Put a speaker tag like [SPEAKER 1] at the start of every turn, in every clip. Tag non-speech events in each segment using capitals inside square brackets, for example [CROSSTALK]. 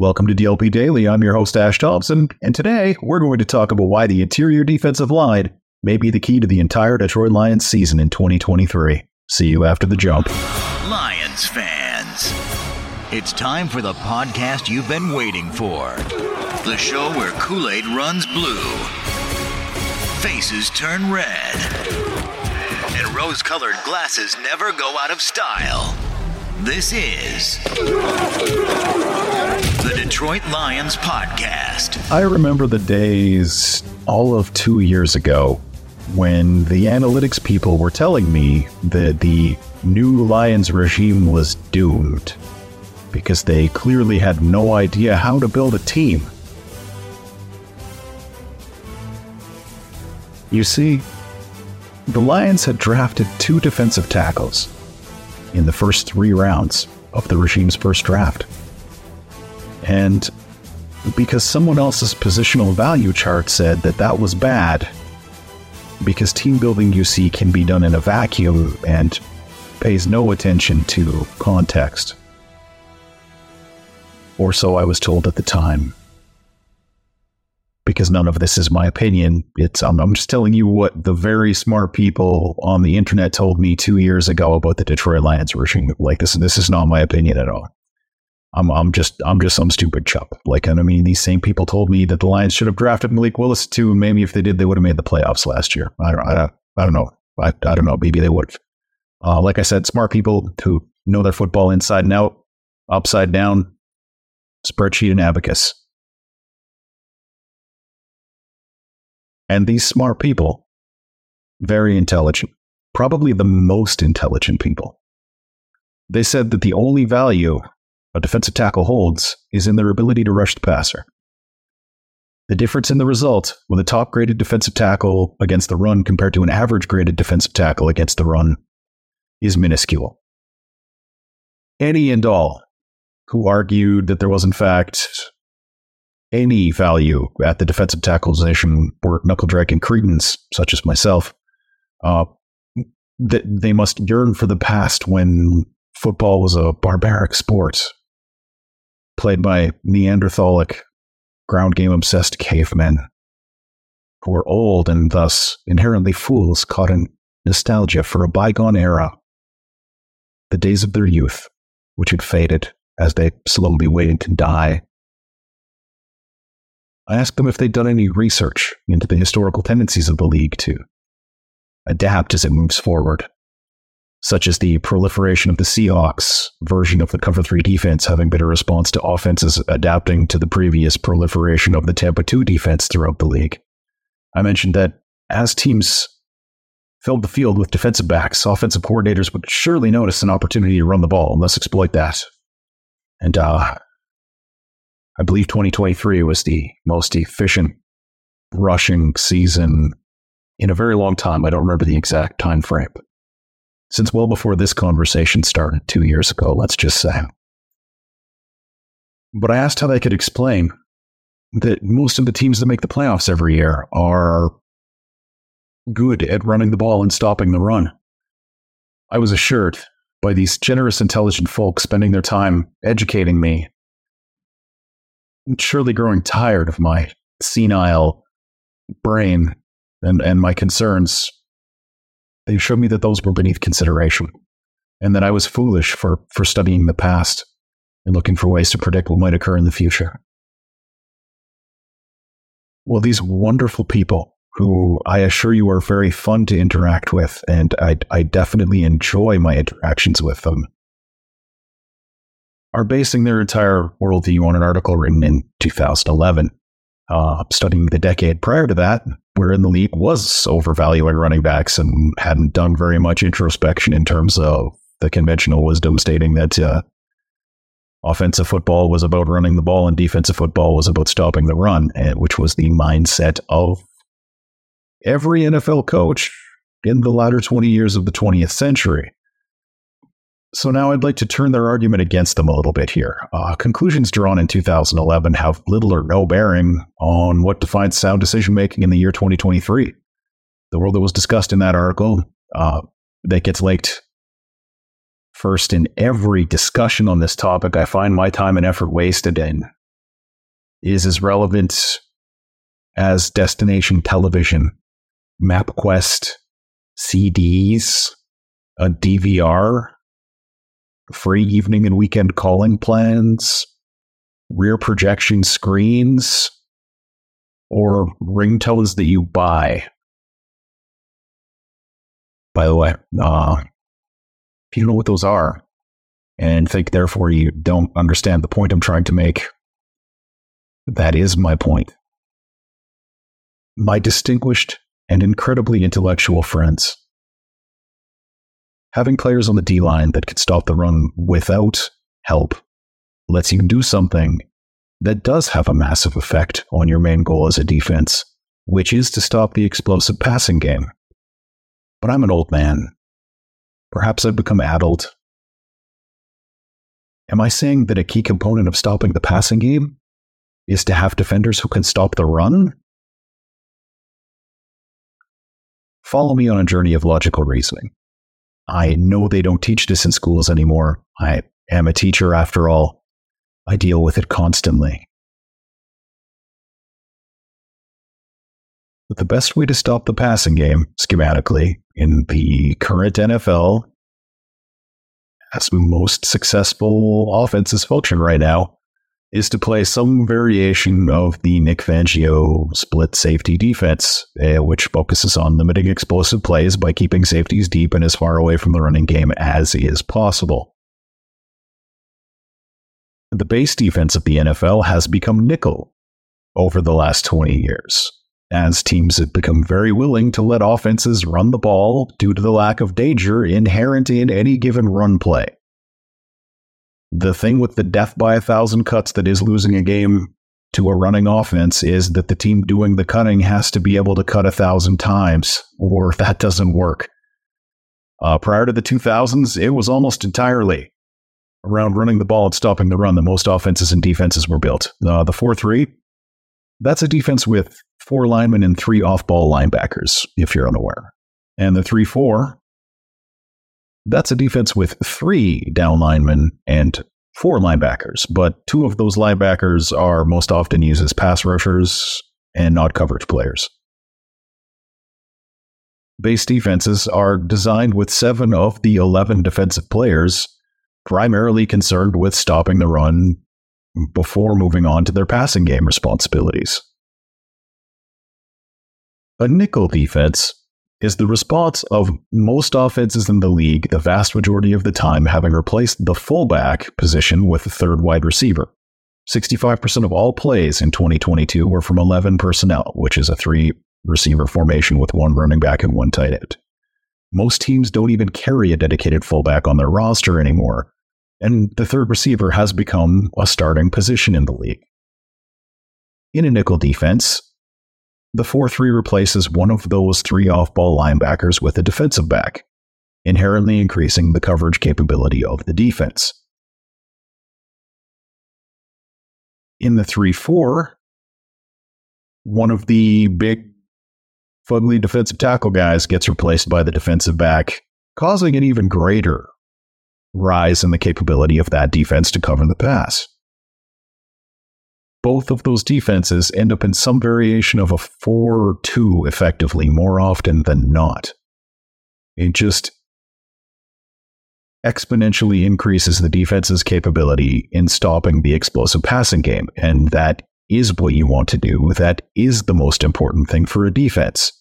[SPEAKER 1] Welcome to DLP Daily. I'm your host, Ash Thompson, and today we're going to talk about why the interior defensive line may be the key to the entire Detroit Lions season in 2023. See you after the jump.
[SPEAKER 2] Lions fans, it's time for the podcast you've been waiting for. The show where Kool Aid runs blue, faces turn red, and rose colored glasses never go out of style. This is the Detroit Lions Podcast.
[SPEAKER 1] I remember the days all of two years ago when the analytics people were telling me that the new Lions regime was doomed because they clearly had no idea how to build a team. You see, the Lions had drafted two defensive tackles in the first three rounds of the regime's first draft. And because someone else's positional value chart said that that was bad, because team building you see can be done in a vacuum and pays no attention to context. Or so I was told at the time. Because none of this is my opinion. It's um, I'm just telling you what the very smart people on the internet told me two years ago about the Detroit Lions regime. Like this, this is not my opinion at all. I'm I'm just I'm just some stupid chump. Like and I mean, these same people told me that the Lions should have drafted Malik Willis too. And maybe if they did, they would have made the playoffs last year. I don't I I don't know. I, I don't know. Maybe they would. Uh, like I said, smart people who know their football inside and out, upside down, spreadsheet and abacus. And these smart people, very intelligent, probably the most intelligent people. They said that the only value a defensive tackle holds is in their ability to rush the passer. The difference in the result with a top graded defensive tackle against the run compared to an average graded defensive tackle against the run is minuscule. Any and all who argued that there was, in fact, any value at the defensive tackle position were knuckle dragging cretins, such as myself. Uh, that they must yearn for the past when football was a barbaric sport played by Neanderthalic, ground game obsessed cavemen who are old and thus inherently fools caught in nostalgia for a bygone era, the days of their youth, which had faded as they slowly waited to die. I asked them if they'd done any research into the historical tendencies of the league to adapt as it moves forward such as the proliferation of the Seahawks version of the cover three defense having been a response to offenses adapting to the previous proliferation of the Tampa 2 defense throughout the league. I mentioned that as teams filled the field with defensive backs, offensive coordinators would surely notice an opportunity to run the ball and thus exploit that. And uh, I believe 2023 was the most efficient rushing season in a very long time. I don't remember the exact time frame since well before this conversation started two years ago, let's just say. But I asked how they could explain that most of the teams that make the playoffs every year are good at running the ball and stopping the run. I was assured by these generous, intelligent folks spending their time educating me, surely growing tired of my senile brain and, and my concerns they showed me that those were beneath consideration and that I was foolish for, for studying the past and looking for ways to predict what might occur in the future. Well, these wonderful people who I assure you are very fun to interact with, and I, I definitely enjoy my interactions with them, are basing their entire worldview on an article written in 2011 uh, studying the decade prior to that, wherein the league was overvaluing running backs and hadn't done very much introspection in terms of the conventional wisdom stating that uh, offensive football was about running the ball and defensive football was about stopping the run, which was the mindset of every NFL coach in the latter 20 years of the 20th century. So now I'd like to turn their argument against them a little bit here. Uh, conclusions drawn in 2011 have little or no bearing on what defines sound decision making in the year 2023. The world that was discussed in that article uh, that gets linked first in every discussion on this topic. I find my time and effort wasted in is as relevant as destination television, MapQuest, CDs, a DVR, free evening and weekend calling plans, rear projection screens, or ringtones that you buy. By the way, uh, if you don't know what those are and think therefore you don't understand the point I'm trying to make, that is my point. My distinguished and incredibly intellectual friends. Having players on the D line that can stop the run without help lets you do something that does have a massive effect on your main goal as a defense, which is to stop the explosive passing game. But I'm an old man. Perhaps I've become addled. Am I saying that a key component of stopping the passing game is to have defenders who can stop the run? Follow me on a journey of logical reasoning. I know they don't teach this in schools anymore. I am a teacher after all. I deal with it constantly. But the best way to stop the passing game, schematically, in the current NFL, as most successful offenses function right now, is to play some variation of the Nick Fangio split safety defense, uh, which focuses on limiting explosive plays by keeping safeties deep and as far away from the running game as is possible. The base defense of the NFL has become nickel over the last 20 years, as teams have become very willing to let offenses run the ball due to the lack of danger inherent in any given run play. The thing with the death by a thousand cuts that is losing a game to a running offense is that the team doing the cutting has to be able to cut a thousand times, or [LAUGHS] that doesn't work. Uh, prior to the 2000s, it was almost entirely around running the ball and stopping the run that most offenses and defenses were built. Uh, the 4 3, that's a defense with four linemen and three off ball linebackers, if you're unaware. And the 3 4, that's a defense with three down linemen and four linebackers, but two of those linebackers are most often used as pass rushers and not coverage players. Base defenses are designed with seven of the 11 defensive players primarily concerned with stopping the run before moving on to their passing game responsibilities. A nickel defense is the response of most offenses in the league, the vast majority of the time having replaced the fullback position with the third wide receiver. 65% of all plays in 2022 were from 11 personnel, which is a three receiver formation with one running back and one tight end. Most teams don't even carry a dedicated fullback on their roster anymore, and the third receiver has become a starting position in the league. In a nickel defense, the 4 3 replaces one of those three off ball linebackers with a defensive back, inherently increasing the coverage capability of the defense. In the 3 4, one of the big, fugly defensive tackle guys gets replaced by the defensive back, causing an even greater rise in the capability of that defense to cover the pass. Both of those defenses end up in some variation of a 4 or 2 effectively more often than not. It just exponentially increases the defense's capability in stopping the explosive passing game. And that is what you want to do. That is the most important thing for a defense.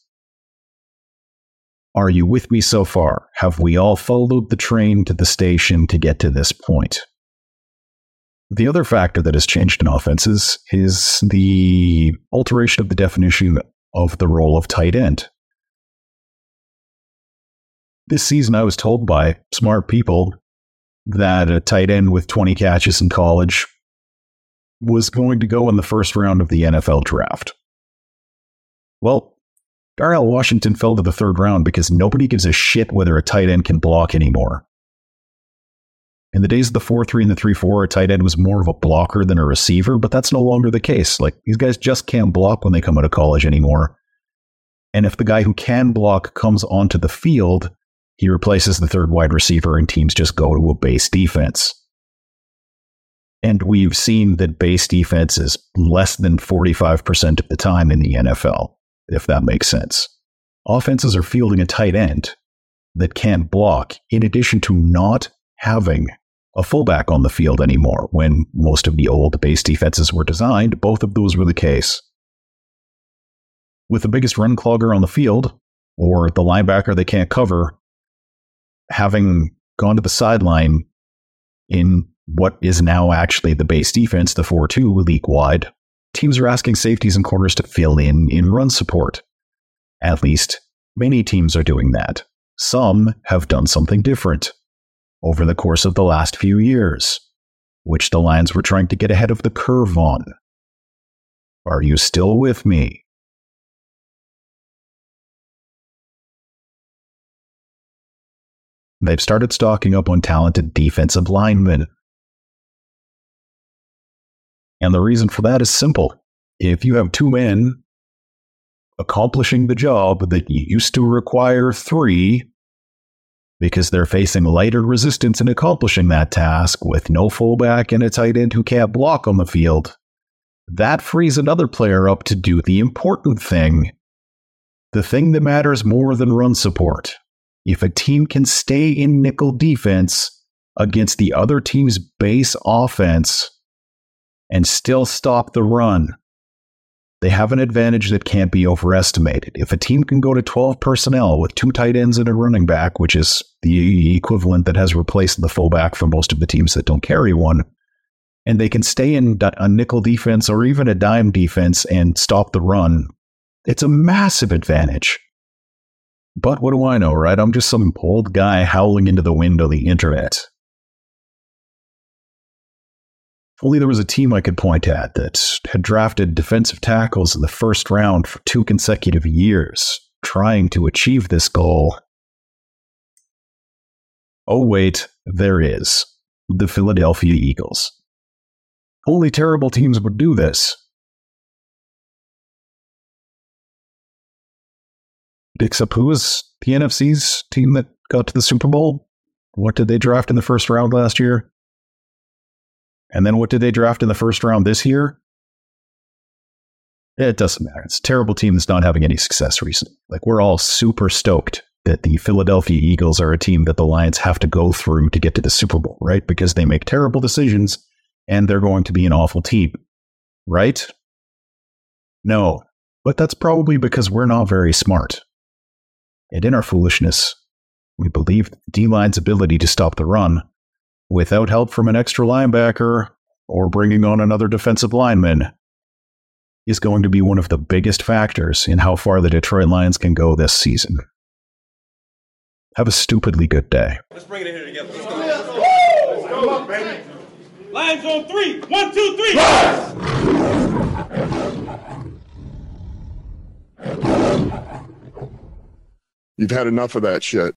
[SPEAKER 1] Are you with me so far? Have we all followed the train to the station to get to this point? The other factor that has changed in offenses is the alteration of the definition of the role of tight end. This season, I was told by smart people that a tight end with 20 catches in college was going to go in the first round of the NFL draft. Well, Darnell Washington fell to the third round because nobody gives a shit whether a tight end can block anymore. In the days of the 4 3 and the 3 4, a tight end was more of a blocker than a receiver, but that's no longer the case. Like, these guys just can't block when they come out of college anymore. And if the guy who can block comes onto the field, he replaces the third wide receiver and teams just go to a base defense. And we've seen that base defense is less than 45% of the time in the NFL, if that makes sense. Offenses are fielding a tight end that can't block, in addition to not having a fullback on the field anymore. When most of the old base defenses were designed, both of those were the case. With the biggest run clogger on the field, or the linebacker they can't cover, having gone to the sideline in what is now actually the base defense, the 4 2 league wide, teams are asking safeties and corners to fill in in run support. At least, many teams are doing that. Some have done something different over the course of the last few years, which the Lions were trying to get ahead of the curve on. Are you still with me? They've started stocking up on talented defensive linemen. And the reason for that is simple. If you have two men accomplishing the job that used to require three, because they're facing lighter resistance in accomplishing that task with no fullback and a tight end who can't block on the field, that frees another player up to do the important thing, the thing that matters more than run support. If a team can stay in nickel defense against the other team's base offense and still stop the run, they have an advantage that can't be overestimated. If a team can go to 12 personnel with two tight ends and a running back, which is the equivalent that has replaced the fullback for most of the teams that don't carry one, and they can stay in a nickel defense or even a dime defense and stop the run, it's a massive advantage. But what do I know, right? I'm just some old guy howling into the wind of the internet. If only there was a team I could point at that had drafted defensive tackles in the first round for two consecutive years, trying to achieve this goal. Oh, wait, there is. The Philadelphia Eagles. Only terrible teams would do this. Except who was the NFC's team that got to the Super Bowl? What did they draft in the first round last year? And then what did they draft in the first round this year? It doesn't matter. It's a terrible team that's not having any success recently. Like, we're all super stoked that the Philadelphia Eagles are a team that the Lions have to go through to get to the Super Bowl, right? Because they make terrible decisions and they're going to be an awful team, right? No, but that's probably because we're not very smart. And in our foolishness, we believe D line's ability to stop the run without help from an extra linebacker or bringing on another defensive lineman is going to be one of the biggest factors in how far the Detroit Lions can go this season. Have a stupidly good day. Let's bring it in here together. Let's go. Let's go up, baby. Lions on three. One, two, three.
[SPEAKER 3] You've had enough of that shit.